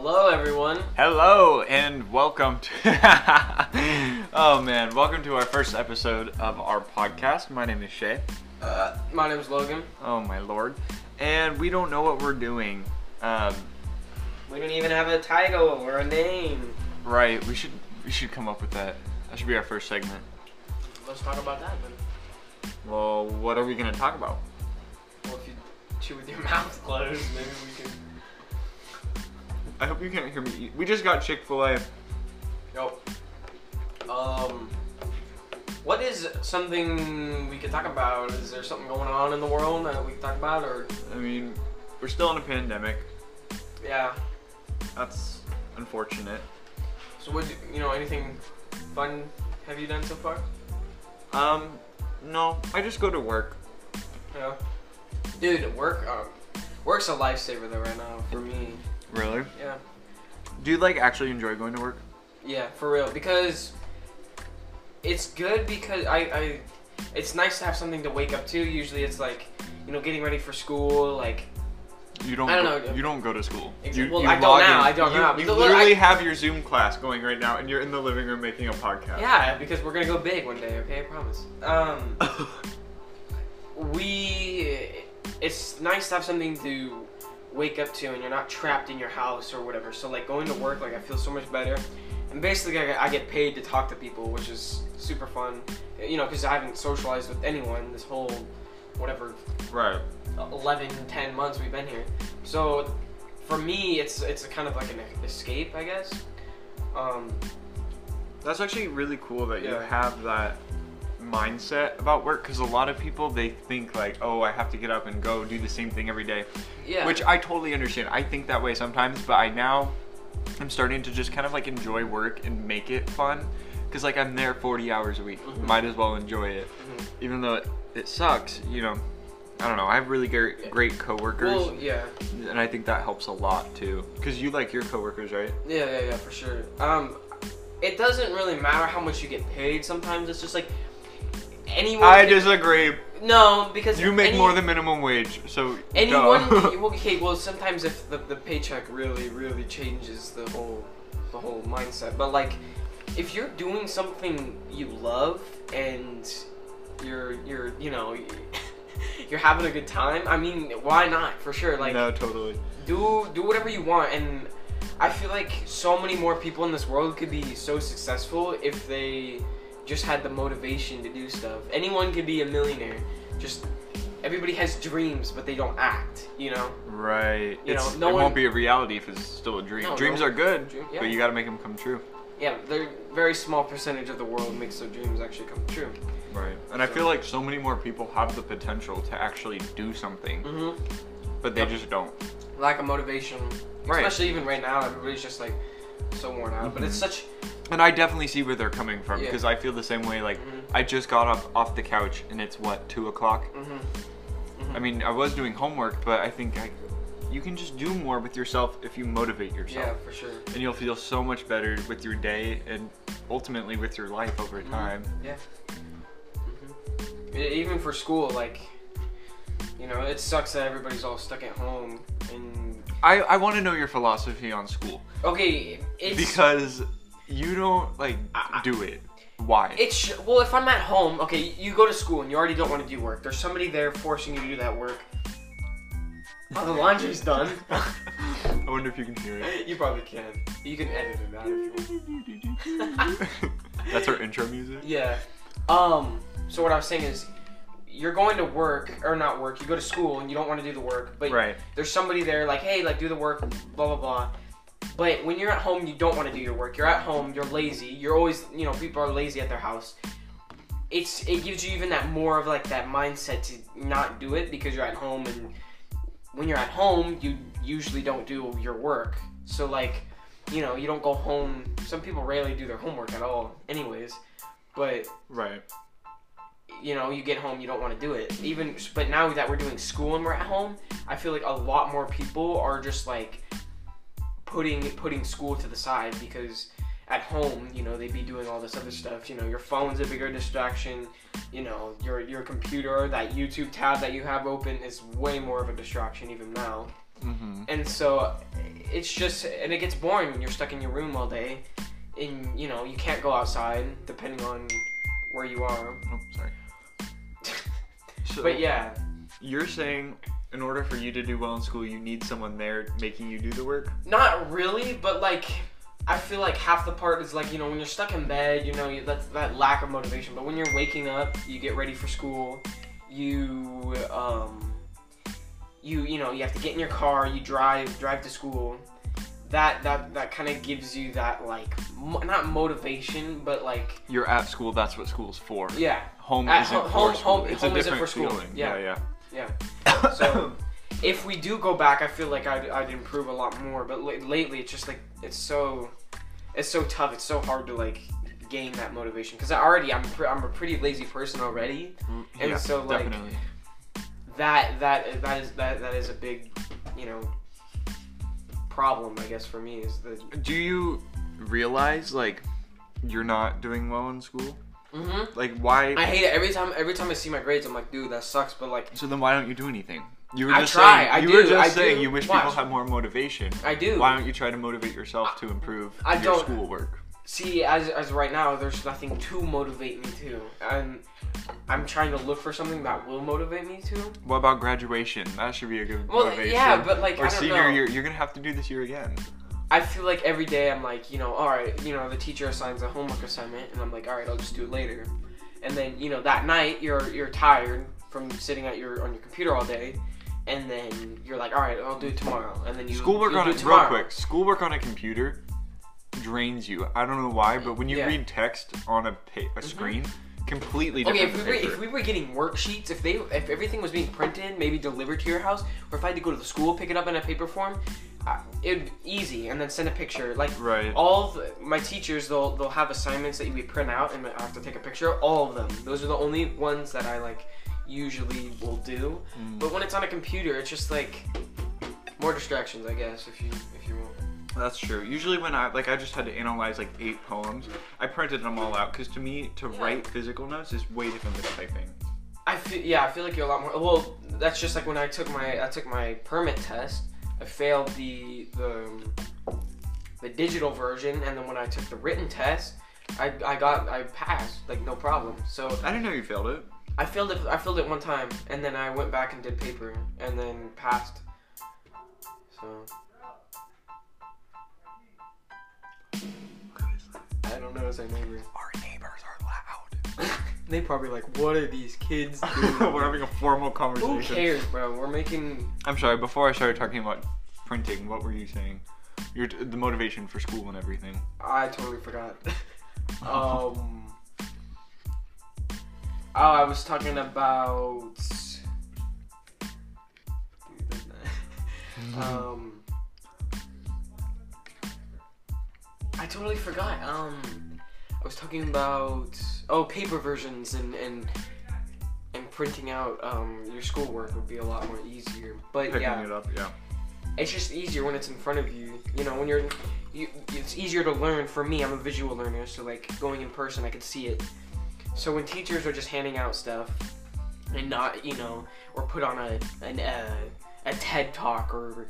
Hello, everyone. Hello and welcome to. oh man, welcome to our first episode of our podcast. My name is Shay. Uh, my name is Logan. Oh my lord, and we don't know what we're doing. Um, We don't even have a title or a name. right? We should we should come up with that. That should be our first segment. Let's talk about that then. Well, what are we gonna talk about? Well, if you chew with your mouth closed, maybe we can. I hope you can't hear me. eat. We just got Chick Fil A. Yo. Um. What is something we could talk about? Is there something going on in the world that we can talk about, or I mean, we're still in a pandemic. yeah? That's unfortunate. So, what you know? Anything fun have you done so far? Um, no, I just go to work. Yeah. Dude, work. Um, work's a lifesaver though right now for me. Really? Yeah. Do you like actually enjoy going to work? Yeah, for real. Because it's good because I, I it's nice to have something to wake up to. Usually it's like, you know, getting ready for school, like You don't. I don't go, know. You don't go to school. Ex- You, well, you I don't now, in- I don't you, now, You literally I- have your Zoom class going right now, and you're in the living room making a podcast. yeah, because we're gonna go big one day. Okay, I promise. Um, we it's nice to have something to wake up to and you're not trapped in your house or whatever. So like going to work like i feel so much better. And basically i, I get paid to talk to people which is super fun. You know because i haven't socialized with anyone this whole whatever right. 11 10 months we've been here. So for me it's it's a kind of like an escape i guess. Um That's actually really cool that you have that mindset about work because a lot of people they think like oh i have to get up and go do the same thing every day. Yeah. Which i totally understand. I think that way sometimes but i now i'm starting to just kind of like enjoy work and make it fun because like i'm there 40 hours a week. Mhm. might as well enjoy it. Mhm. even though it, it sucks you know i don't know. I have really great great coworkers. Well yeah. And i think that helps a lot too. Because you like your coworkers right? Yeah, yeah, yeah, for sure. Um, it doesn't really matter how much you get paid. Sometimes. It's just like anyone. i can- disagree no because you make any- more than minimum wage so anyone. duh. okay, well sometimes if the, the paycheck really really changes the whole the whole mindset, but like if you're doing something you love and you're you're you know you're having a good time. I mean, why not? For sure. Like no totally do do whatever you want and i feel like so many more people in this world could be so successful if they just had the motivation to do stuff anyone could be a millionaire just everybody has dreams but they don't act you know Right. You know, no it one- won't be a reality if it's still a dream. No, Dreams no. are good, Dream- yeah. but you got to make them come true. yeah they're very small percentage of the world makes their dreams actually come true Right. And I feel like so many more people have the potential to actually do something, mm-hmm. but they Yep. just don't. lack of motivation Right. especially even right now everybody's just like so worn out but it's Mhm. such And I definitely see where they're coming from Yeah. because I feel the same way. Like Mhm. I just got up off the couch and it's what two o'clock. mm-hmm. I mean, I was doing homework, but I think I, you can just do more with yourself if you motivate yourself. yeah for sure And you'll feel so much better with your day and ultimately with your life over Mhm. time. Yeah. hmm Even for school, like, you know, it sucks that everybody's all stuck at home. And I, I want to know your philosophy on school. okay, it's because you don't like I- do it. Why? it's well, if I'm at home, okay, you go to school and you already don't want to do work. There's somebody there forcing you to do that work. Oh, the laundry's done. I wonder if you can hear it. you probably can. You can edit it out if you want. That's our intro music. Yeah. Um. So what I was saying is, you're going to work or not work. You go to school and you don't want to do the work, but Right. there's somebody there like, hey, like do the work, blah blah blah. But when you're at home, you don't want to do your work. You're at home, you're lazy. You're always, you know, people are lazy at their house. It's it gives you even that more of like that mindset to not do it because you're at home and when you're at home, you usually don't do your work. So like, you know, you don't go home. Some people rarely do their homework at all, anyways. But Right. you know, you get home, you don't want to do it. Even, but now that we're doing school and we're at home, I feel like a lot more people are just like putting putting school to the side because at home, you know, they'd be doing all this other stuff. You know, your phone's a bigger distraction. You know, your your computer, that YouTube tab that you have open is way more of a distraction even now. Mm-hmm. And so it's just and it gets boring when you're stuck in your room all day, and you know you can't go outside depending on where you are. Oh, sorry. So But yeah, you're saying in order for you to do well in school, you need someone there making you do the work. not really, but like. I feel like half the part is like you know when you're stuck in bed, you know you- that's that lack of motivation. But when you're waking up, you get ready for school, you um, you you know you have to get in your car, you drive drive to school. That that that kind of gives you that like mo- not motivation, but like You're at school. That's what school's for. yeah Home At isn't ho- for home- school. home- it's home a isn't different for school. feeling. Yeah. yeah. yeah. So if we do go back, I feel like I'd, I'd improve a lot more. But la- lately, it's just like it's so it's so tough. It's so hard to like gain that motivation because I already I'm pre- I'm a pretty lazy person already. Mm, and yeah, so, like, definitely. That that that is that that is a big you know problem I guess for me is the Do you realize like you're not doing well in school? Hmm Like why? I hate it every time every time I see my grades I'm like dude that sucks but like so then why don't you do anything? You were I just try, saying. I you do, were just I saying do. you wish Watch. people had more motivation. I do Why don't you try to motivate yourself to improve I your don't- schoolwork? see as as right now there's nothing to motivate me to and I'm trying to look for something that will motivate me to What about graduation? That should be a good Well, motivation. yeah, but, like, or I don't senior know. year, you're gonna have to do this year again. I feel like every day I'm like, you know, all right, you know, the teacher assigns a homework assignment, and I'm like, all right, I'll just do it later. And then, you know, that night you're you're tired from sitting at your on your computer all day, and then you're like, all right, I'll do it tomorrow. And then you Schoolwork you on do a it real quick. Schoolwork on a computer drains you. I don't know why, but when you Yeah. read text on a pa- a mm-hmm. screen, completely Okay, different if we were paper. if we were getting worksheets, if they if everything was being printed, maybe delivered to your house, or if I had to go to the school pick it up in a paper form, uh, it'd be easy, and then send a picture. Like Right. all the, my teachers, they'll they'll have assignments that you would print out, and I have to take a picture. All of them. Those are the only ones that I like usually will do. Mm. But when it's on a computer, it's just like more distractions, I guess, if you if you. That's true. Usually when I like I just had to analyze like eight poems, I printed them all out because to me to Yeah. write physical notes is way different than typing. I feel yeah, I feel like you're a lot more. Well, that's just like when I took my I took my permit test. I failed the the the digital version, and then when I took the written test, I, I got I passed like no problem. So I didn't know you failed it. I failed it I failed it one time, and then I went back and did paper, and then passed. So I don't know as I neighbor. Our neighbors are loud. they probably like, what are these kids doing? We're having a formal conversation. Who conversation. cares, bro? We're making I'm sorry. Before I started talking about printing, what were you saying? Your the motivation for school and everything. I totally forgot. um. Oh, I was talking about. um. I totally forgot. Um, I was talking about oh paper versions and and and printing out um your schoolwork would be a lot more easier. But Picking yeah, it up, yeah. it's just easier when it's in front of you. You know, when you're, you, it's easier to learn. For me, I'm a visual learner, so like going in person, I could see it. So when teachers are just handing out stuff, and not, you know, or put on a an uh, a TED talk or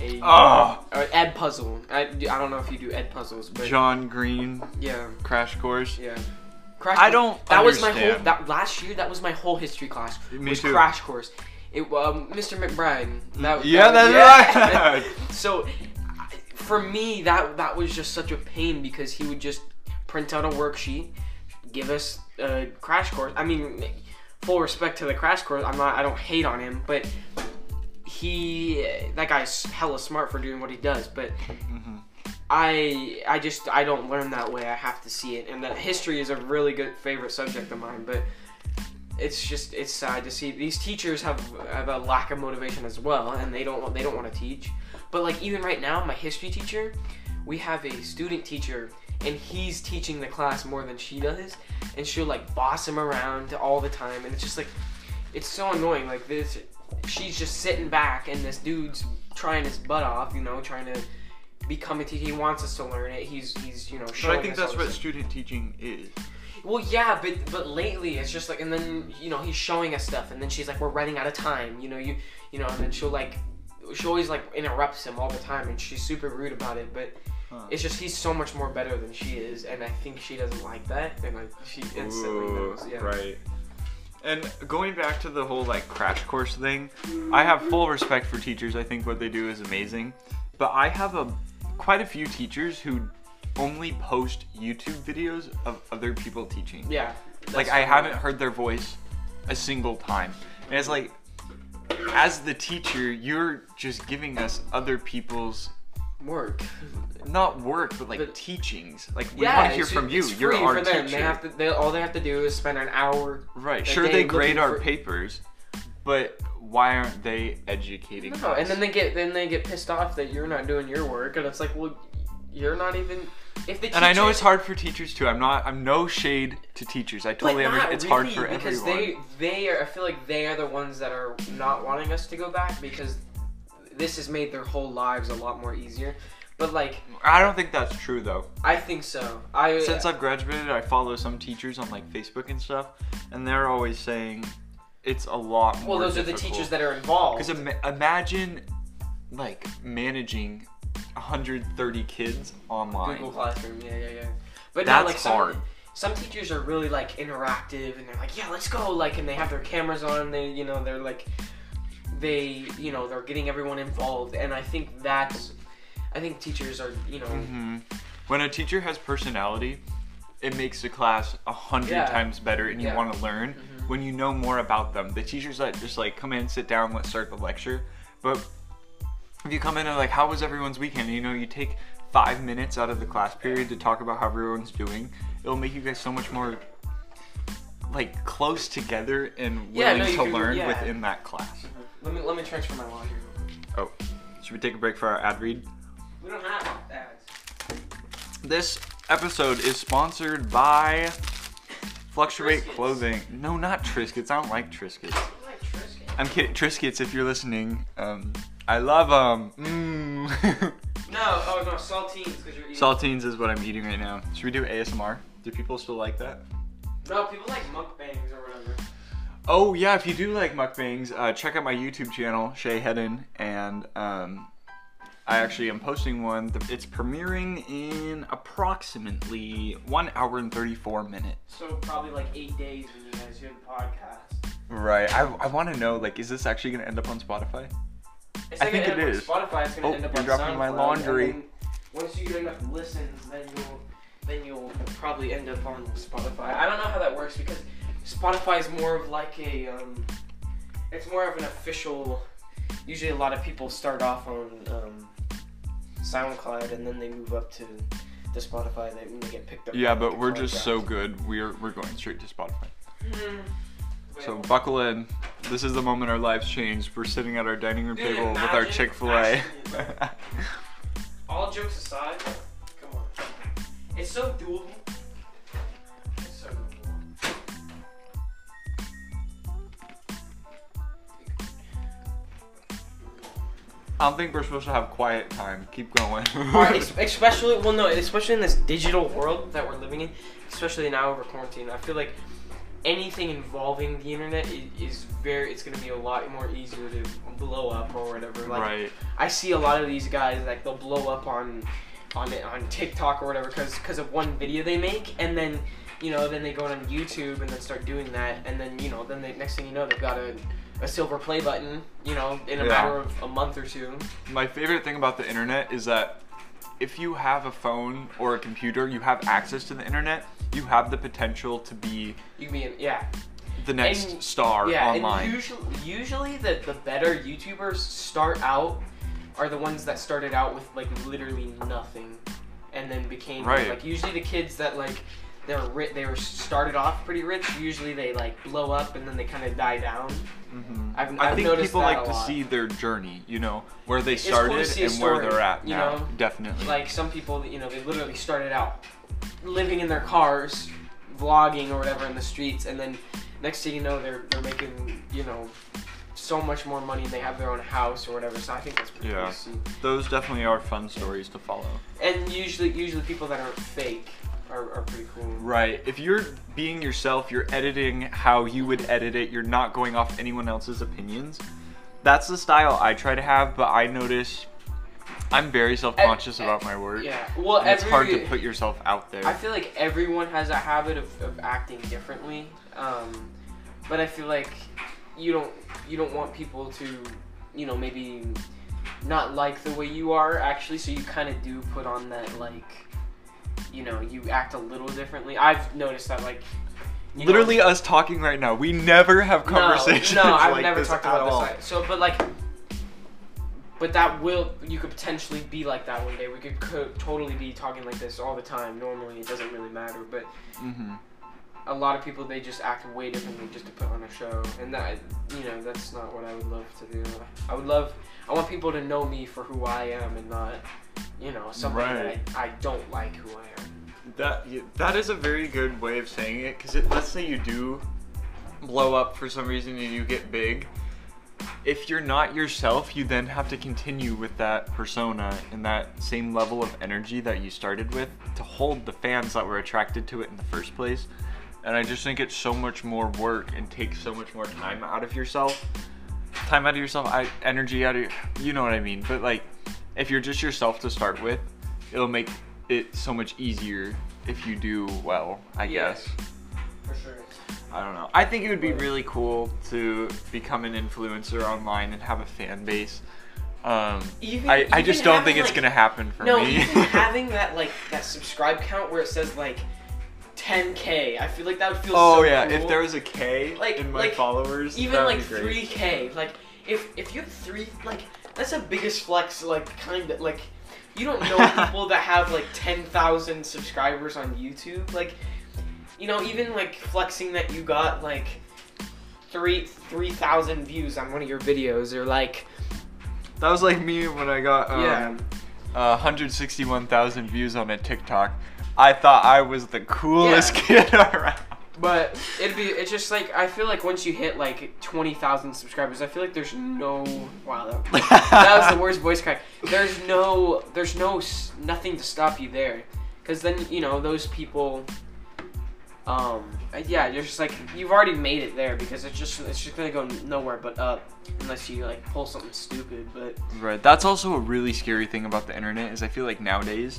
a Oh, or Ed puzzle. I, I don't know if you do Ed puzzles, but John Green yeah, crash course. yeah. Crash I don't That was my whole. That last year, that was my whole history class. Me was too. crash course. It um, Mr. McBride. That, Yeah, that- that's yeah. right. so, for me, that that was just such a pain because he would just print out a worksheet, give us a crash course. I mean, full respect to the crash course. I'm not. I don't hate on him, but he that guy's hella smart for doing what he does. But Mhm. I I just I don't learn that way. I have to see it, and that history is a really good favorite subject of mine. But it's just it's sad to see these teachers have have a lack of motivation as well, and they don't they don't want to teach. But like even right now, my history teacher, we have a student teacher, and he's teaching the class more than she does, and she'll like boss him around all the time, and it's just like it's so annoying. Like this, she's just sitting back, and this dude's trying his butt off, you know, trying to become a teacher. He wants us to learn it. He's he's you know But I think that's what student teaching is. well, yeah, but but lately it's just like, and then you know he's showing us stuff, and then she's like, we're running out of time, you know, you you know, and then she'll like she always like interrupts him all the time, and she's super rude about it. But Huh. it's just he's so much more better than she is, and I think she doesn't like that, and like she instantly Ooh, knows. Yeah. Right. And going back to the whole like crash course thing, I have full respect for teachers. I think what they do is amazing. But I have a quite a few teachers who only post YouTube videos of other people teaching. Yeah. like I haven't heard their voice a single time. And it's like as the teacher, you're just giving us other people's work. not work, but like But- teachings. Like we yeah, want to hear from you. You're our for them. They have to. They, all they have to do is spend an hour. Right. Sure, they grade our for- papers, but why aren't they educating No, us? and then they get then they get pissed off that you're not doing your work, and it's like, well, you're not even. If the teacher, and I know it's hard for teachers too. I'm not. I'm no shade to teachers. I totally understand. It's hard really, for because everyone. they they are. I feel like they are the ones that are not wanting us to go back because this has made their whole lives a lot more easier. But like, I don't think that's true though. I think so. I Since I've graduated, I follow some teachers on like Facebook and stuff, and they're always saying it's a lot more. well, those are the teachers that are involved. Because Im- imagine like managing 130 kids online. Google Classroom, yeah, yeah, yeah. But That's no, like some, hard. some teachers are really like interactive, and they're like, yeah, let's go, like, and they have their cameras on. They, you know, they're like, they, you know, they're getting everyone involved, and I think that's, I think teachers are, you know, hmm When a teacher has personality, it makes the class a hundred Yeah. times better, and you Yeah. want to learn Mhm. when you know more about them. The teachers that just like come in, sit down, let's start the lecture. But if you come in and like, how was everyone's weekend? You know, you take five minutes out of the class period to talk about how everyone's doing. It'll make you guys so much more like close together and Yeah, willing no, to learn yeah. within that class. Let me let me transfer my laundry. Oh, should we take a break for our ad read? We don't have ads. This episode is sponsored by Fluctuate Triscuits. Clothing. No, not Triscuits. I don't like Triscuits. I like Triscuit. I'm kidding. Triscuits, if you're listening, um, I love them. Mm. No, oh no, saltines because you're eating. Saltines is what I'm eating right now. Should we do ASMR? Do people still like that? No, people like mukbangs. Oh yeah, if you do like mukbangs, uh, check out my YouTube channel, Shay Hedden, and um, I actually am posting one. It's premiering in approximately one hour and 34 minutes. So probably like eight days when you guys hear the podcast. Right. I, I want to know, like, is this actually going to end up on Spotify? It's I think gonna end is. Spotify. It's gonna Oh, end up you're on dropping my laundry. and then Once you get enough listens, then you'll then you'll probably end up on Spotify. I don't know how that works because Spotify is more of like a um, it's more of an official. Usually, a lot of people start off on um, SoundCloud and then they move up to to Spotify. They, when they get picked up. Yeah, but we're just so good. We're we're going straight to Spotify. Hmm. So buckle in. This is the moment our lives changed. We're sitting at our dining room Dude, table with our Chick Fil A. all jokes aside, come on. It's so doable. I don't think we're supposed to have quiet time. Keep going. Alright, es- especially well no, especially in this digital world that we're living in, especially now over quarantine. I feel like anything involving the internet is, is very it's gonna be a lot more easier to blow up or whatever. Like right. I see a lot of these guys like they'll blow up on on it on TikTok or whatever because because of one video they make and then you know then they go on YouTube and then start doing that and then you know then the next thing you know they've got a, a silver play button you know in a Yeah. matter of a month or two. My favorite thing about the internet is that if you have a phone or a computer, you have access to the internet, you have the potential to be You can be in, yeah the next And- star yeah online. and usually usually the the better YouTubers start out are the ones that started out with like literally nothing and then became Right. like usually the kids that like they're ri- they were started off pretty rich usually they like blow up and then they kind of die down Mhm. I've- I I've think noticed people like to see their journey, you know, where they cool started a and where they're at you now. know? Definitely. like some people you know they literally started out living in their cars vlogging or whatever in the streets and then next thing you know they're they're making you know so much more money and they have their own house or whatever so i think that's pretty cool Yeah. see Those definitely are fun stories to follow. and usually usually people that aren't fake are, are pretty cool Right. If you're being yourself, you're editing how you would edit it, you're not going off anyone else's opinions, that's the style I try to have, but I notice I'm very self-conscious Ev- about my work. Yeah. Well, And it's hard to put yourself out there. I feel like everyone has a habit of, of acting differently, um, but I feel like you don't you don't want people to, you know, maybe not like the way you are actually. So you kind of do put on that like, you know, you act a little differently. I've noticed that like. you know- Literally, us talking right now, we never have conversations. No, no I've like never talked about all. this. Like, so, but like, but that will you could potentially be like that one day. We could, could totally be talking like this all the time. Normally, it doesn't really matter, but hmm a lot of people they just act way differently just to put on a show, and that you know that's not what I would love to do. I would love I want people to know me for who I am and not you know something Right. that I, I don't like who I am. That that is a very good way of saying it because let's say you do blow up for some reason and you get big. If you're not yourself, you then have to continue with that persona and that same level of energy that you started with to hold the fans that were attracted to it in the first place. And I just think it's so much more work and takes so much more time out of yourself. Time out of yourself, I, energy out of you you know what I mean. But like, if you're just yourself to start with, it'll make it so much easier if you do well. I Yeah. guess. For sure. I don't know. I think it would be really cool to become an influencer online and have a fan base. Um, Even- I, I just don't think it's gonna happen for no, me. even having that like that subscribe count where it says like 10k, I feel like that would feel oh so yeah, cool. if there was a K Like- in my like, followers, even like be great. 3k like if if you have three like that's the biggest flex like kind of like you don't know people that have like 10,000 subscribers on YouTube like you know even like flexing that you got like 3 3000 views on one of your videos or like That was like me when I got um, Yeah. uh, 161,000 views on a TikTok. I thought I was the coolest kid around. but it'd be it's just like I feel like once you hit like 20,000 subscribers I feel like there's no wow that, that was the worst voice crack. There's no, there's no, nothing to stop you there, because then you know those people. Um, yeah, you're just like you've already made it there because it's just it's just gonna go nowhere but up unless you like pull something stupid. But Right. That's also a really scary thing about the internet is I feel like nowadays,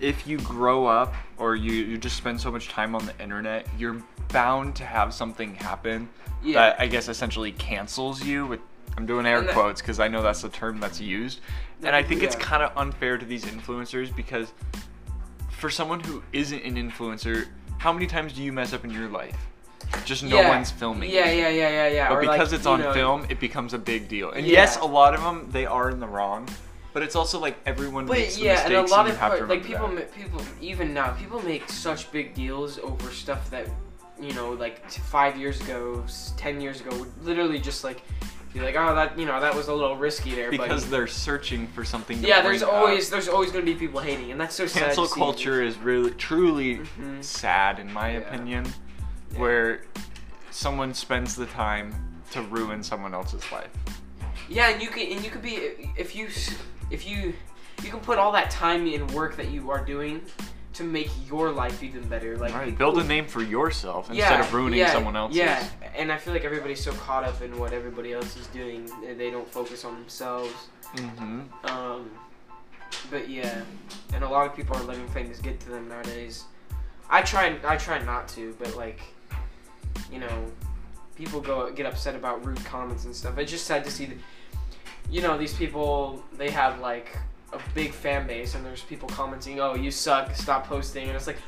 if you grow up or you, you just spend so much time on the internet, you're bound to have something happen yeah, that I guess essentially cancels you. With I'm doing air that- quotes because I know that's the term that's used, and I think it's kind of unfair to these influencers because for someone who isn't an influencer, how many times do you mess up in your life? Just no Yeah. one's filming. yeah, yeah, yeah, yeah, yeah. But Or, like, because it's on know, film, it becomes a big deal. And Yeah. yes, a lot of them they are in the wrong, but it's also like everyone makes But the yeah, mistakes. and a lot you of part- like people, ma- people even now, people make such big deals over stuff that you know, like t- five years ago, s- ten years ago, would literally just like be like, oh, that you know, that was a little risky there, because they're searching for something. To yeah, there's up. always there's always gonna be people hating, and that's so sad. cancel to see. culture is really truly Mhm. sad in my Yeah. opinion, Yeah. where someone spends the time to ruin someone else's life. Yeah, and you can and you could be if you if you you can put all that time and work that you are doing to make your life even better. Like right, build a name for yourself instead of ruining yeah, someone else's. Yeah, and I feel like everybody's so caught up in what everybody else is doing, they- they don't focus on themselves. Mm-hmm. Um, but yeah, and a lot of people are letting things get to them nowadays. I try, I try not to, but like, you know, people go get upset about rude comments and stuff. It's just sad to see that, you know, these people they have like a big fan base, and there's people commenting, "Oh, you suck, stop posting," and it's like,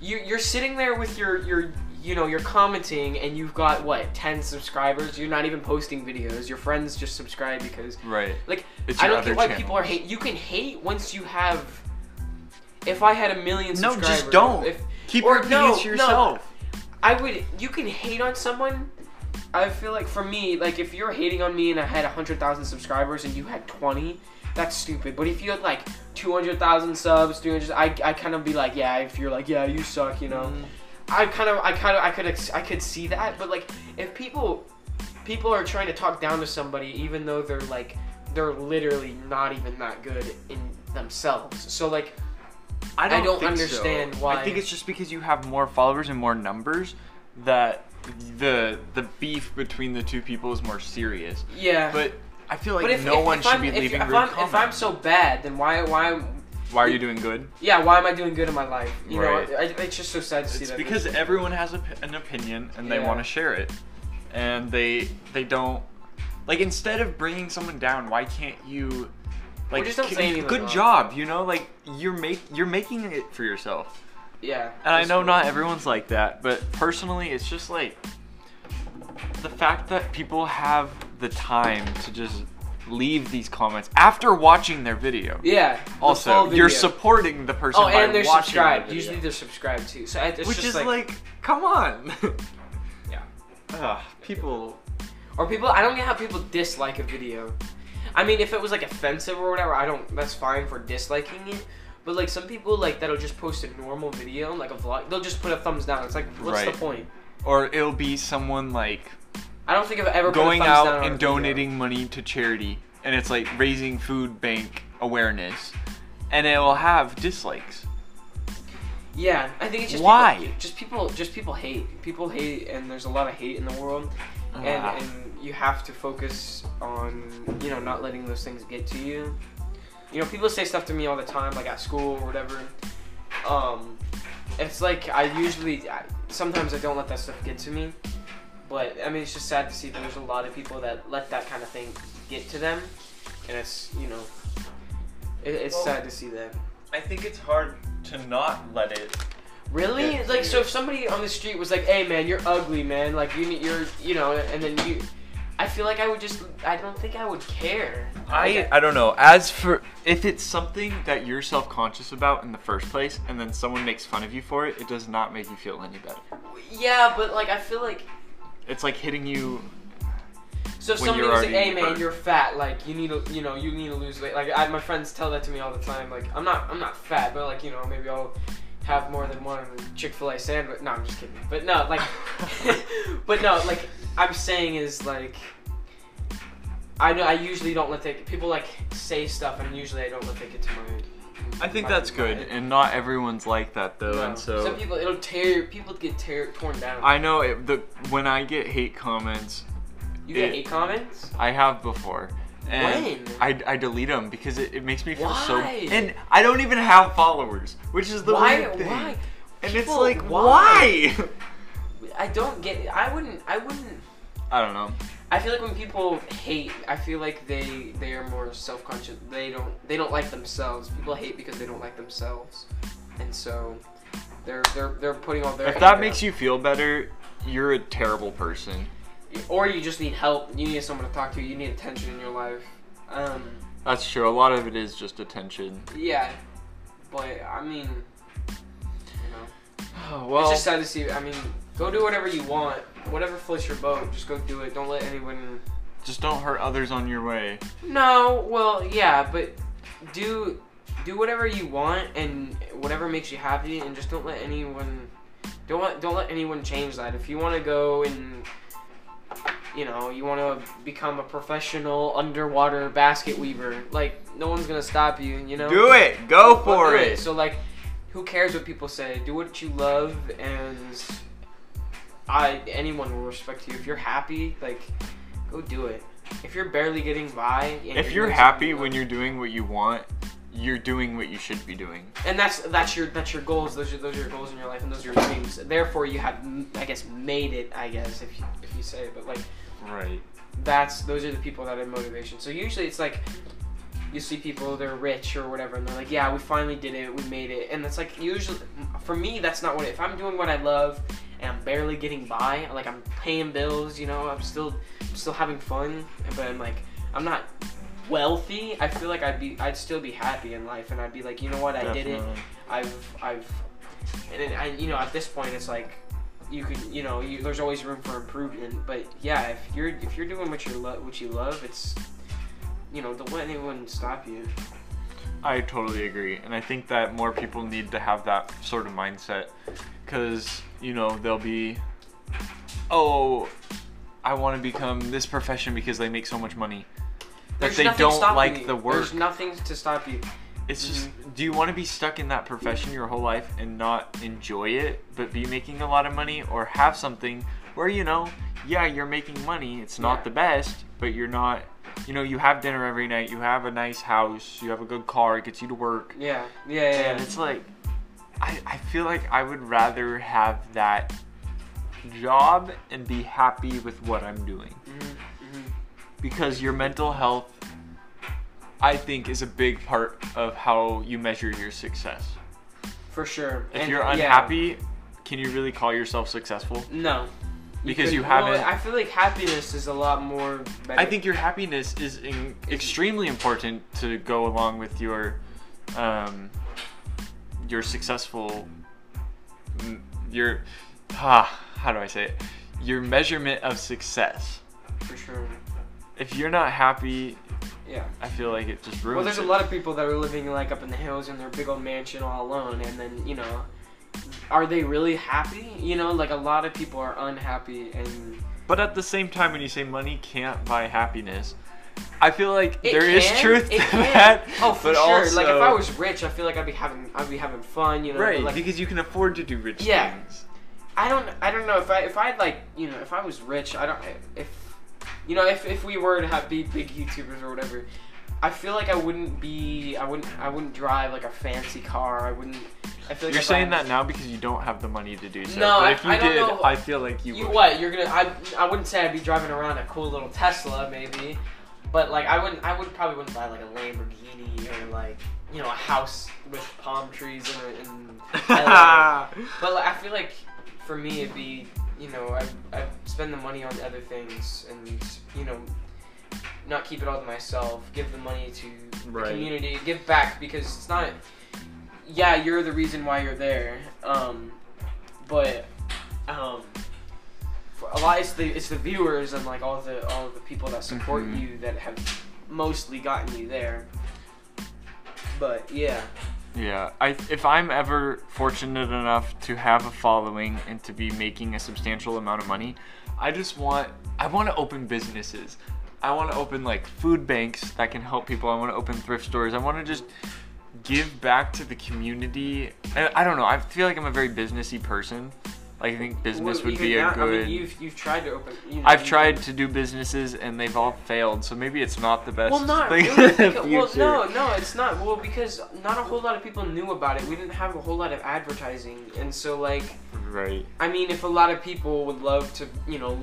you you're sitting there with your your you know you're commenting, and you've got what ten subscribers. You're not even posting videos. Your friends just subscribe because Right. like It's I don't get why people are hate. You can hate once you have. If I had a million No, just don't. If Keep or your no, opinions to no. yourself. I would, you can hate on someone. I feel like for me, like if you're hating on me and I had hundred thousand subscribers and you had twenty, that's stupid. But if you had like two hundred thousand subs, three hundred, I, I kind of be like, yeah. If you're like, yeah, you suck, you know. Mm. I kind of, I kind of, I could, ex- I could see that. But like, if people, people are trying to talk down to somebody, even though they're like, they're literally not even that good in themselves. So like, I don't don't, think understand so. why- I think it's just because you have more followers and more numbers that the the beef between the two people is more serious. yeah, But I feel like if, no if, one if should I'm, be leaving if I'm, if I'm so bad, then why why Why are you doing good? yeah why am I doing good in my life? You Right. know, I, it's just so sad to see It's that. because everyone has a, an opinion and they Yeah. want to share it, and they they don't like instead of bringing someone down, why can't you like just don't say anything good wrong. job? You know, like you're make you're making it for yourself. Yeah. And I know not everyone's like that, but personally, it's just like the fact that people have the time to just leave these comments after watching their video. Yeah. Also, full you're supporting the person Oh, and they're subscribed. Usually they're subscribed too. So it's which is like, like, come on. yeah. Ugh, people. Or people, I don't get how people dislike a video. I mean, if it was like offensive or whatever, I don't. That's fine for disliking it. But like some people, like that'll just post a normal video, like a vlog. They'll just put a thumbs down. It's like, what's Right. the point? Or it'll be someone like I don't think I've ever going put a thumbs down out and video. donating money to charity, and it's like raising food bank awareness, and it will have dislikes. Yeah, I think it's just Why? People, just people, just people hate. People hate, and there's a lot of hate in the world, Ah. and and you have to focus on you know not letting those things get to you. You know, people say stuff to me all the time, like at school or whatever. Um, it's like I usually, I, sometimes I don't let that stuff get to me, but I mean it's just sad to see that there's a lot of people that let that kind of thing get to them, and it's you know, it, it's Well- sad to see that. I think it's hard to not let it. Really? Like, so if somebody on the street was like, "Hey, man, you're ugly, man. Like, you need, you're, you know," and then you, I feel like I would just, I don't think I would care. I I don't know. As for if it's something that you're self conscious about in the first place, and then someone makes fun of you for it, it does not make you feel any better. yeah, but like, I feel like, It's like hitting you. so if When somebody you're was like, already "Hey, man, hurt. you're fat. Like, you need to, you know, you need to lose weight." Like, I, my friends tell that to me all the time. Like, I'm not, I'm not fat, but like, you know, maybe I'll have more than one Chick Fil A sandwich. No, I'm just kidding. But no, like, but no, like, I'm saying is like. I know I usually don't let they people like say stuff and usually I don't let they get to my I think my- that's good, and not everyone's like that though. No. And so some people it'll tear people get tear torn down. I know it, the when I get hate comments, you get it- hate comments? I have before. And When? I, I delete them because it, it makes me feel so. And I don't even have followers, which is the why weird thing. why? And People- it's like, why? why? I don't get I wouldn't I wouldn't I don't know. I feel like when people hate, I feel like they they are more self conscious. They don't they don't like themselves. People hate because they don't like themselves, and so they're they're they're putting all their. If that makes you feel better, you're a terrible person. Or you just need help. You need someone to talk to. You need attention in your life. Um, That's true. A lot of it is just attention. yeah, but I mean, you know, Oh, well, it's just sad to see. I mean, go do whatever you want. Whatever floats your boat, just go do it. Don't let anyone. just don't hurt others on your way. No, well, yeah, but do do whatever you want and whatever makes you happy, and just don't let anyone don't let don't let anyone change that. If you want to go and you know you want to become a professional underwater basket weaver, like no one's gonna stop you. You know, Do it. Go But for do it. So like, who cares what people say? Do what you love, and I anyone will respect you. If you're happy, like, go do it. If you're barely getting by, and If you're doing happy when you're doing what you want, you're doing what you should be doing. and that's that's your that's your goals. Those are those are your goals in your life, and those are your dreams. Therefore, you have I guess made it. I guess if you if you say it, but like Right. that's those are the people that have motivation. So usually it's like you see people they're rich or whatever, and they're like, yeah, we finally did it, we made it, and it's like usually for me that's not what. If I'm doing what I love and I'm barely getting by, like I'm paying bills, you know, I'm still still having fun, but I'm like I'm not wealthy. I feel like I'd be I'd still be happy in life, and I'd be like, you know what, I did it. I've I've and then I you know at this point it's like you could you know you, there's always room for improvement but yeah if you're if you're doing what you love what you love it's you know don't let anyone stop you I totally agree, and I think that more people need to have that sort of mindset, because you know they'll be, oh, I want to become this profession because they make so much money, There's they don't like you. the work. there's nothing to stop you It's just, do you want to be stuck in that profession your whole life and not enjoy it, but be making a lot of money, or have something where you know, yeah, you're making money. It's not Yeah. the best, but you're not. You know, you have dinner every night. You have a nice house. You have a good car. It gets you to work. Yeah, yeah, yeah. And it's like, I, I feel like I would rather have that job and be happy with what I'm doing. Mhm, mhm. Because your mental health, I think, is a big part of how you measure your success. For sure. If And, you're yeah. unhappy, can you really call yourself successful? no. Because could- you haven't- I feel like happiness is a lot more. Better. I think your happiness is in, extremely important to go along with your, um, your successful, your, ah, how do I say it? Your measurement of success. for sure. If you're not happy, Yeah. I feel like it just ruins Well, there's a lot of people that are living like up in the hills in their big old mansion all alone, and then you know, are they really happy? You know, like a lot of people are unhappy, and But at the same time, when you say money can't buy happiness, I feel like it there is can, truth it to can. that. Oh, for but sure. Also, like if I was rich, I feel like I'd be having, I'd be having fun. You know, right Like, because you can afford to do rich Yeah. things. I don't I don't know if I if I like you know if I was rich I don't if you know if, if we were to have be big YouTubers or whatever I feel like I wouldn't be I wouldn't I wouldn't drive like a fancy car I wouldn't I feel like You're saying I, that now because you don't have the money to do so. No, but I- if you I don't did, know. I feel like you, you would. what you're gonna I I wouldn't say I'd be driving around a cool little Tesla maybe but like I wouldn't I would probably wouldn't buy like a Lamborghini or like you know a house with palm trees in, in LA. But like, I feel like for me it'd be you know I I spend the money on other things and you know not keep it all to myself. Give the money to Right. the community. Give back because it's not. Yeah, you're the reason why you're there. Um, but um, for a lot it's the it's the viewers and like all the all the people that support Mhm. you that have mostly gotten you there. But yeah. Yeah, I if I'm ever fortunate enough to have a following and to be making a substantial amount of money, I just want I want to open businesses. I want to open like food banks that can help people. I want to open thrift stores. I want to just give back to the community. I, I don't know. I feel like I'm a very businessy person. Like I think business Well, would be a now- good. I mean, you've you've tried to open. You know, I've tried to do businesses and they've all failed, so maybe it's not the best Well, not thing really. because- well, no, no, it's not. Well, because not a whole lot of people knew about it. We didn't have a whole lot of advertising, and so like, Right. I mean, if a lot of people would love to, you know,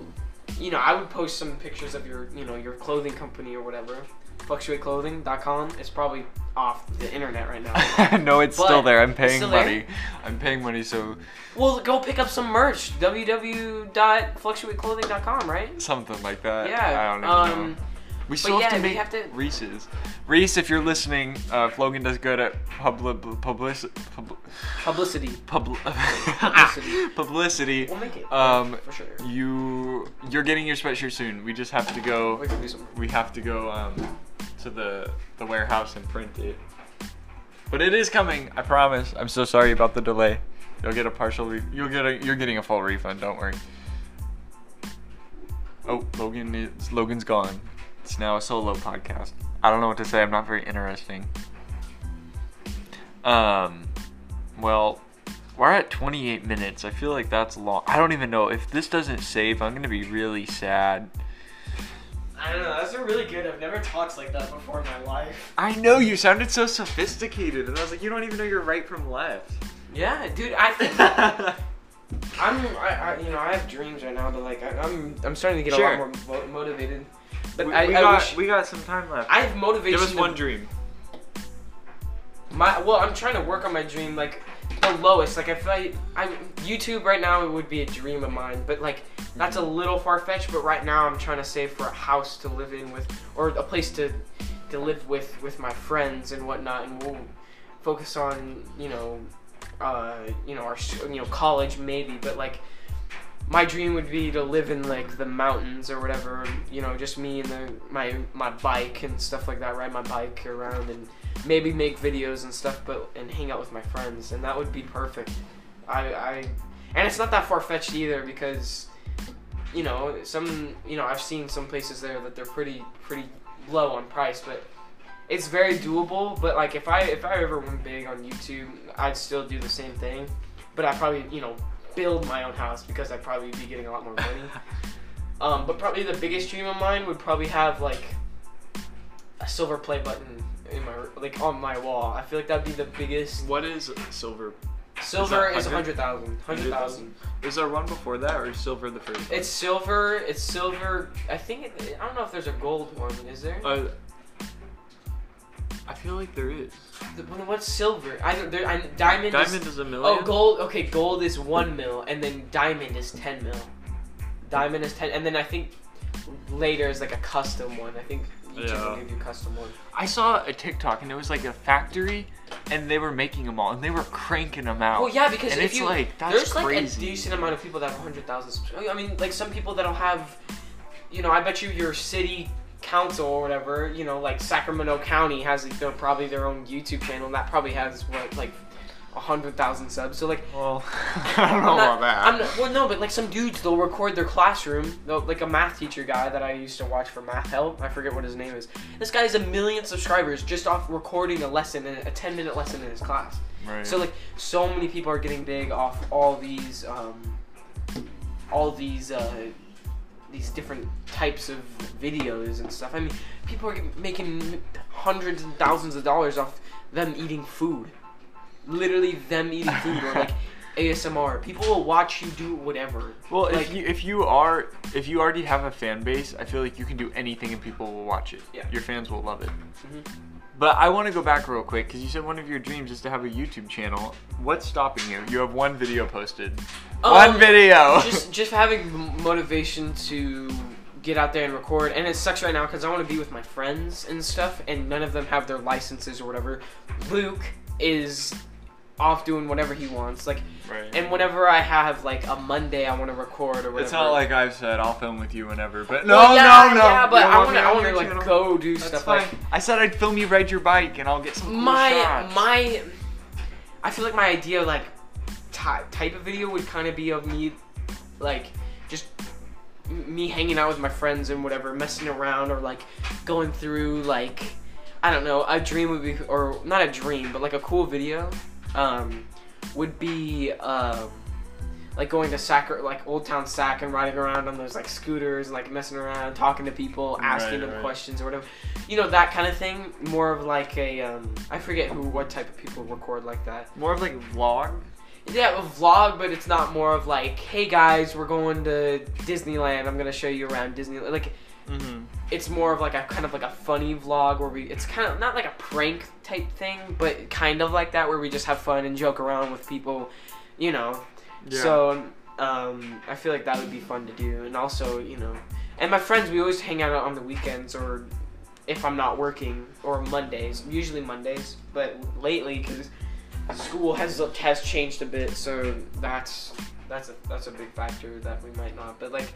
you know, I would post some pictures of your, you know, your clothing company or whatever, fluctuateclothing.com. It's probably off the internet right now. no, it's But still there. I'm paying still there? money. I'm paying money, so well, go pick up some merch. www.fluctuateclothing.com, right? something like that. Yeah. I don't even um, know. We still yeah, have to we make have to- Reese's. Reese, if you're listening, uh, Logan does good at public public pub, publicity. public Publicity. publicity. We'll make it. Um, for sure. You you're getting your sweatshirt soon. We just have to go. We can do some. We have to go um, to the the warehouse and print it. But it is coming. I promise. I'm so sorry about the delay. You'll get a partial. Re- you'll get a. You're getting a full refund. Don't worry. Oh, Logan is Logan's gone. It's now a solo podcast. I don't know what to say. I'm not very interesting. Um, well, we're at 28 minutes. I feel like that's long. I don't even know if this doesn't save. I'm gonna be really sad. I don't know. Those are really good. I've never talked like that before in my life. I know you sounded so sophisticated, and I was like, you don't even know your right from left. Yeah, dude. I think I'm. I, I you know I have dreams right now, but like I, I'm I'm starting to get Sure. a lot more mo- motivated. But we, I, we I got wish we got some time left. I have motivation. Give us to- one dream. My well, I'm trying to work on my dream. Like the lowest. Like I feel like I YouTube right now it would be a dream of mine, but like that's a little far fetched. But right now I'm trying to save for a house to live in with, or a place to to live with with my friends and whatnot, and we'll focus on you know, uh, you know our you know college maybe, but like. My dream would be to live in like the mountains or whatever, you know, just me and the my my bike and stuff like that, ride my bike around and maybe make videos and stuff, but and hang out with my friends, and that would be perfect. I, I and it's not that far fetched either because, you know, some you know I've seen some places there that they're pretty pretty low on price, but it's very doable. But like if I if I ever went big on YouTube, I'd still do the same thing, but I probably you know build my own house because I'd probably be getting a lot more money. um, but probably the biggest dream of mine would probably have like a silver play button in my like on my wall. I feel like that'd be the biggest. What is silver? Silver is a hundred thousand. Hundred thousand. Is there one before that, or is silver the first? one? It's silver. It's silver. I think. It, I don't know if there's a gold one. Is there? Uh, I feel like there is. The- What's silver? I don't. There, I, diamond. is- Diamond is a million. Oh, gold. Okay, gold is one mil, and then diamond is ten mil. Diamond is ten, and then I think later is like a custom one. I think YouTube Yeah. will give you a custom one. I saw a TikTok and it was like a factory, and they were making them all, and they were cranking them out. Well, yeah, because and if it's you like that's there's like a crazy. decent amount of people that have hundred thousand. subscribers. I mean, like some people that'll have, you know, I bet you your city council or whatever, you know, like Sacramento County has like, their, probably their own YouTube channel and that probably has what like hundred thousand subs. So like well, I don't know I'm not- about that. I'm not, well, no, but like some dudes, they'll record their classroom. They'll, like a math teacher guy that I used to watch for Math Help. I forget what his name is. This guy has a million subscribers just off recording a lesson, a ten minute lesson in his class. right. So like, so many people are getting big off all these, um, all these, uh, these different types of videos and stuff. I mean, people are making hundreds and thousands of dollars off them eating food. Literally, them eating food or like ASMR. People will watch you do whatever. well, like- if you if you are if you already have a fan base, I feel like you can do anything and people will watch it. Yeah. Your fans will love it. Mhm. But I want to go back real quick because you said one of your dreams is to have a YouTube channel. What's stopping you? You have one video posted. Um, one video. just just having motivation to get out there and record and it sucks right now because i want to be with my friends and stuff and none of them have their licenses or whatever luke is off doing whatever he wants like right. and whenever i have like a monday i want to record or whatever It's not like I've said I'll film with you whenever, but no, Well, yeah, no, no. yeah but i want want to i want to like channel? go do That's stuff fine. like I said I'd film you ride your bike and I'll get some cool my shots. my i feel like my idea like ty- type of video would kind of be of me like just me hanging out with my friends and whatever messing around or like going through like i don't know a dream would be or not a dream but like a cool video um would be um like going to Sac like Old Town Sac and riding around on those like scooters and like messing around, talking to people, asking Right, them right. questions or whatever. You know that kind of thing. More of like a um, I forget who what type of people record like that. More of like vlog. Yeah, a vlog, but it's not more of like, hey guys, we're going to Disneyland. I'm gonna show you around Disneyland. Like Mm-hmm. it's more of like a kind of like a funny vlog where we it's kind of not like a prank type thing, but kind of like that where we just have fun and joke around with people, you know. Yeah. So um, I feel like that would be fun to do, and also you know, and my friends we always hang out on the weekends or if I'm not working or Mondays, usually Mondays, but lately because school has has changed a bit, so that's that's a that's a big factor that we might not. But like,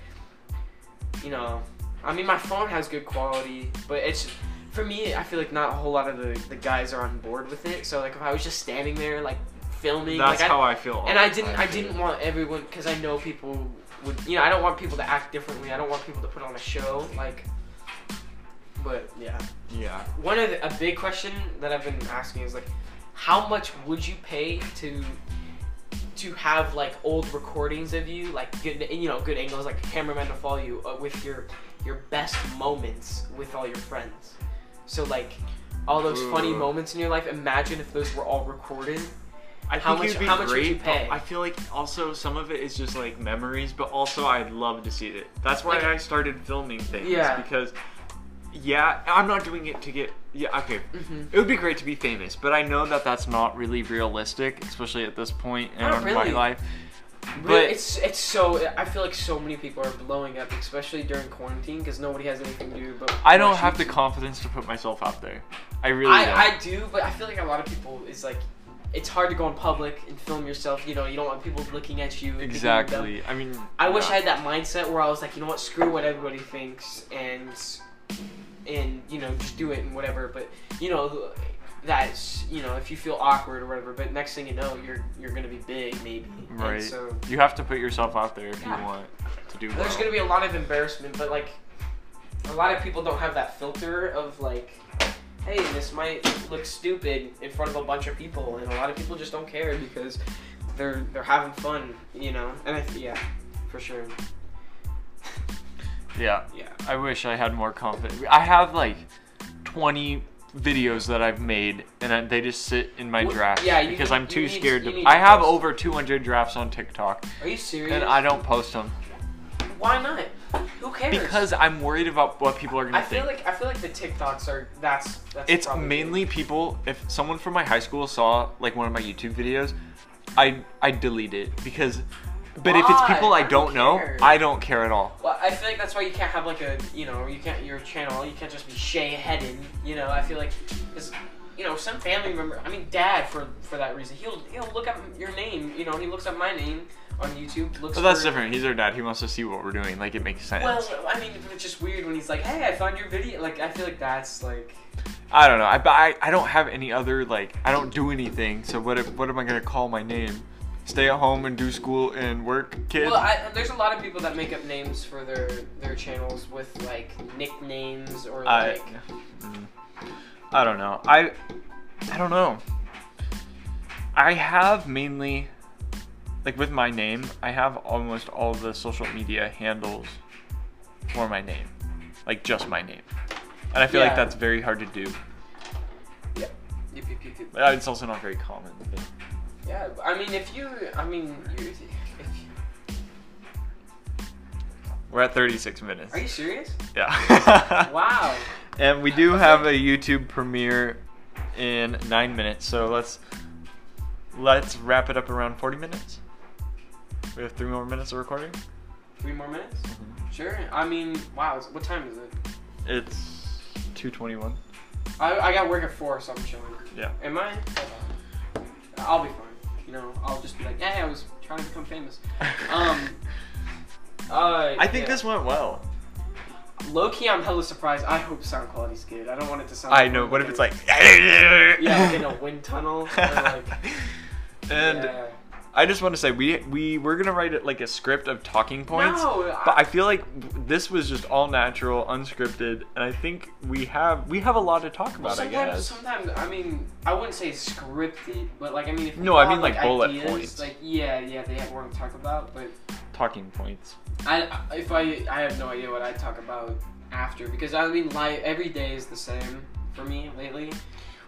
you know, I mean, my phone has good quality, but it's for me. I feel like not a whole lot of the, the guys are on board with it. So like, if I was just standing there like filming, That's like, how I feel. and I didn't I didn't want everyone because I know people would you know I don't want people to act differently. I don't want people to put on a show like. But yeah, Yeah. one of the, a big question that I've been asking is like, how much would you pay to to have like old recordings of you, like good you know good angles, like cameraman to follow you uh, with your your best moments with all your friends. So like all those funny moments in your life. Imagine if those were all recorded. I How think much- it'd be how much would you pay? I feel like also some of it is just like memories, but also I'd love to see it. That's why Like- I started filming things. Yeah. Because, yeah, I'm not doing it to get. Yeah, okay. Mm-hmm. It would be great to be famous, but I know that that's not really realistic, especially at this point in Not my really. life. Really, But- it's it's so I feel like so many people are blowing up, especially during quarantine, because nobody has anything to do. But I don't have the confidence to put myself out there. I really don't. I, I do, but I feel like a lot of people is like, it's hard to go in public and film yourself. You know, you don't want people looking at you. and thinking you're dumb. exactly. I mean, I wish yeah. I had that mindset where I was like, you know what, screw what everybody thinks, and and you know just do it and whatever. But you know, that's you know if you feel awkward or whatever. But next thing you know, you're you're gonna be big maybe. And Right. so You have to put yourself out there if Yeah. you want to do well. there's gonna be a lot of embarrassment, but like a lot of people don't have that filter of like, hey, this might look stupid in front of a bunch of people, and a lot of people just don't care because they're they're having fun, you know. And I yeah, for sure. Yeah. Yeah. I wish I had more confidence. I have like 20 videos that I've made, and they just sit in my draft yeah, because need- I'm too scared to. I have over 200 drafts on TikTok, Are you serious? and I don't post them Why not? Who cares? because I'm worried about what people are gonna I feel think. like I feel like the TikToks are that's that's. it's mainly people. If someone from my high school saw like one of my YouTube videos, I I delete it because. But if it's people I I don't don't know, care. I don't care at all. Well, I feel like that's why you can't have like a you know you can't your channel you can't just be Shay Hedden. You know I feel like cuz you know some family member. I mean dad for for that reason he'll he'll look up your name. You know he looks up my name on YouTube. Looks But that's for, different. He's our dad. He wants to see what we're doing. Like it makes sense. Well, I mean, but it's just weird when he's like, "Hey, I found your video." Like, I feel like that's like, I don't know. I, I I don't have any other like I don't do anything. So what if, what am I gonna call my name? Stay at home and do school and work, kid. well, I, there's a lot of people that make up names for their their channels with like nicknames or like. mm, I don't know. I I don't know. I have mainly like with my name, I have almost all the social media handles for my name. Like just my name. And I feel like that's very hard to do. Uh, It's also not very common. but- Yeah, I mean, if you, I mean, you, if We're at 36 minutes. are you serious? Yeah. Wow. And we do have a YouTube premiere in nine minutes, so let's let's wrap it up around 40 minutes. We have three more minutes of recording. Three more minutes? Mm-hmm. Sure. I mean, wow. What time is it? It's 2:21. I, I got work at four, so I'm chilling. Yeah. Am I? I'll be fine. You know, I'll just be like, hey, I was trying to become famous. Um. Uh, I think yeah. this went well. Low key, I'm hella surprised. I hope sound quality's good. I don't want it to sound. I know. What if it's like? yeah, like in a wind tunnel like. and yeah. I just want to say we we we're gonna write it like a script of talking points. No, But I feel like this was just all natural, unscripted, and I think we have we have a lot to talk about. I sometimes, guess. sometimes, I mean, I wouldn't say scripted, but like, I mean, if No, I mean, like, bullet ideas, points. Like, yeah, yeah, they have more to talk about, but Talking points. I, if I, I have no idea what I'd talk about after because I mean, life every day is the same for me lately.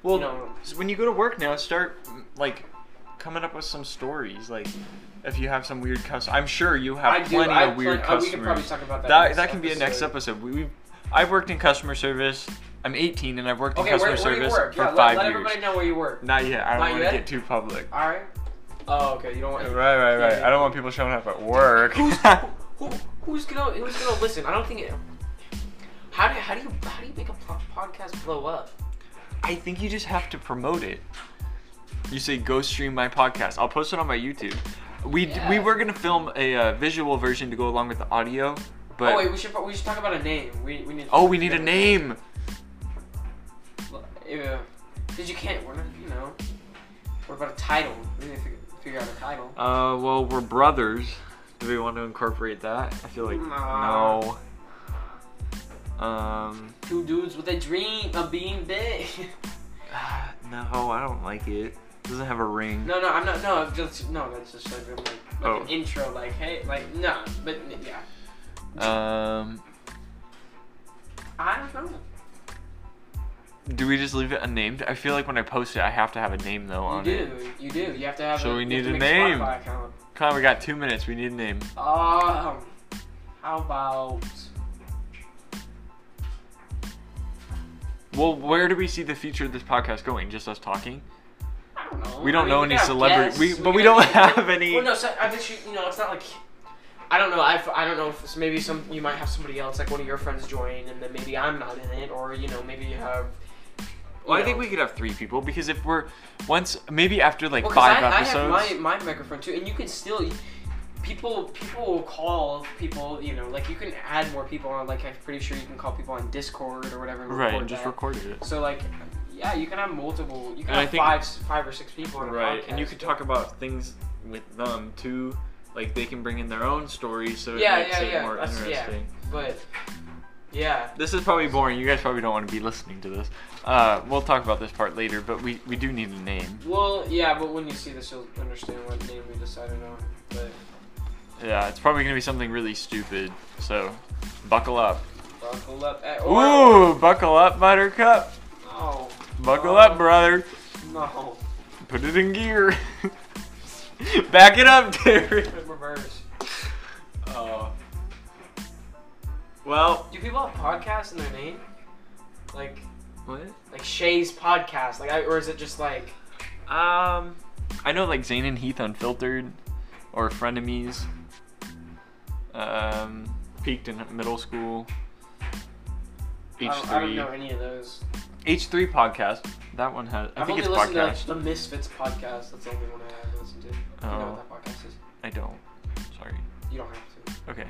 Well, you know, when you go to work now, start like coming up with some stories. Like if you have some weird customer, I'm sure you have I do. plenty I of weird uh, customers. we could probably talk about that. that that can be a next episode. We, we've I've worked in customer service. I'm 18 and I've worked in Okay, customer where, where do service work? for Yeah, let, five let years. everybody know where you work. Not yet. I don't Not want to get too public. All right. Oh, okay. You don't want. Right, right, right. Yeah. I don't want people showing up at work. Who's who, who's gonna who's gonna listen? I don't think it. How do how do you how do you make a podcast blow up? I think you just have to promote it. You say, "Go stream my podcast." I'll post it on my YouTube. We d we were gonna film a uh, visual version to go along with the audio, but oh wait, we should we should talk about a name. We we need. Oh, we need a name. Yeah, because you can't. We're not. You know. What about a title? We need to figure, figure out a title. Uh, well, we're brothers. Do we want to incorporate that? I feel like Nah. no. Um, Two dudes with a dream of being big. no, I don't like it. It doesn't have a ring. no, no, I'm not. No, just no. That's just like, like, like Oh. an intro. Like, hey, like, no, but yeah. Um, I don't know. do we just leave it unnamed? I feel like when I post it, I have to have a name though You on do. it. You do. You have to have. So a, we need a name. Come on, we got two minutes. We need a name. Um, how about? Well, where do we see the future of this podcast going? Just us talking? Don't know. We don't I mean, know we any could have celebrity- guests, we- but we could don't have any- Well, no, so I bet you. You know, it's not like. I don't know. I, I don't know if maybe some you might have somebody else like one of your friends join and then maybe I'm not in it or you know maybe you have. Well, I think we could have three people because if we're once maybe after like Well, five I, I have my, my microphone too, and you can still people people will call people. You know, like you can add more people on. Like I'm pretty sure you can call people on Discord or whatever. And right, record and just that. recorded it. So like, yeah, you can have multiple. You can And have think- five five or six people on a Right, podcast. and you could talk about things with them too. Like they can bring in their own stories, so it Yeah, makes yeah, it yeah. more That's- yeah. interesting. But Yeah. This is probably boring. You guys probably don't want to be listening to this. Uh, we'll talk about this part later, but we, we do need a name. Well, yeah, but when you see this, you'll understand what name we decided on. But Yeah, it's probably gonna be something really stupid. So, buckle up. buckle up. eh, Or, Ooh, buckle up, Buttercup. No. Buckle No. up, brother. No. Put it in gear. Back it up, Derek. Reverse. Oh. Well. Do people have podcasts in their name? Like, What? like Shay's podcast, like, I, or is it just like? Um, I know like Zane and Heath Unfiltered, or Frenemies. Um, peaked in middle school. H I don't, I don't know any of those. H three podcast. That one has. I I've think only it's listened to podcast. the Misfits podcast. That's the only one I have listened to. You know Oh. what that podcast is? I don't. Sorry. You don't have to. Okay.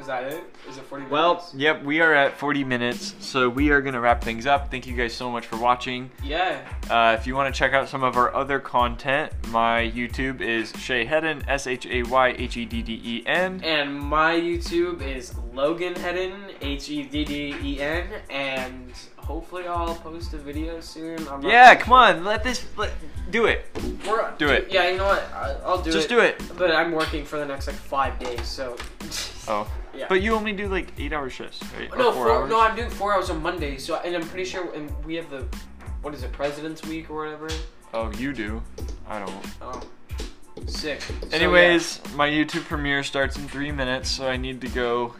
Is that it? Is it 40 Well, yep, we are at 40 minutes, so we are gonna wrap things up. Thank you guys so much for watching. Yeah. Uh, if you want to check out some of our other content, my YouTube is Shay Hedden, S H A Y H E D D E N. And my YouTube is Logan Hedden, H E D D E N, and hopefully I'll post a video soon. I'm Yeah, come sure. on, let this, let, do it. We're, Do it. Yeah, you know what? I'll do Just it. Just do it. But I'm working for the next like five days, so. Oh, Yeah. but you only do like eight hour shifts, right? No, four four, no, I'm doing four hours on Monday. So, and I'm pretty sure, and we have the, what is it, President's Week or whatever. Oh, you do. I don't. Oh, sick. So, yeah. Anyways, my YouTube premiere starts in three minutes, so I need to go.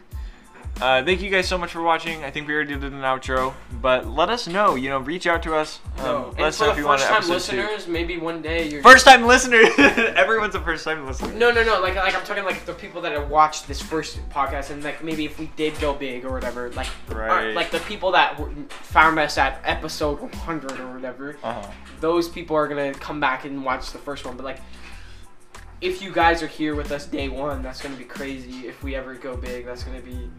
Uh, thank you guys so much for watching. I think we already did an outro, but let us know. You know, reach out to us. Um, No. Let us know if you want to. first time episode two. listeners, maybe one day you're. First time listener. Everyone's a first time listener. No, no, no. Like, like I'm talking like the people that have watched this first podcast, and like maybe if we did go big or whatever, like, Right. like the people that found us at episode 100 or whatever, Uh huh. those people are gonna come back and watch the first one. But like, if you guys are here with us day one, that's gonna be crazy. If we ever go big, that's gonna be,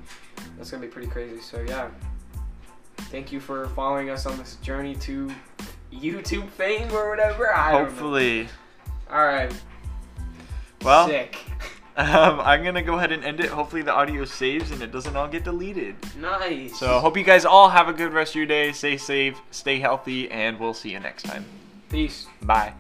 that's gonna be pretty crazy. So yeah, thank you for following us on this journey to YouTube fame or whatever. I. Hopefully. All right. Well, Sick. um, I'm gonna go ahead and end it. Hopefully the audio saves and it doesn't all get deleted. Nice. So hope you guys all have a good rest of your day. Stay safe, stay healthy, and we'll see you next time. peace. Bye.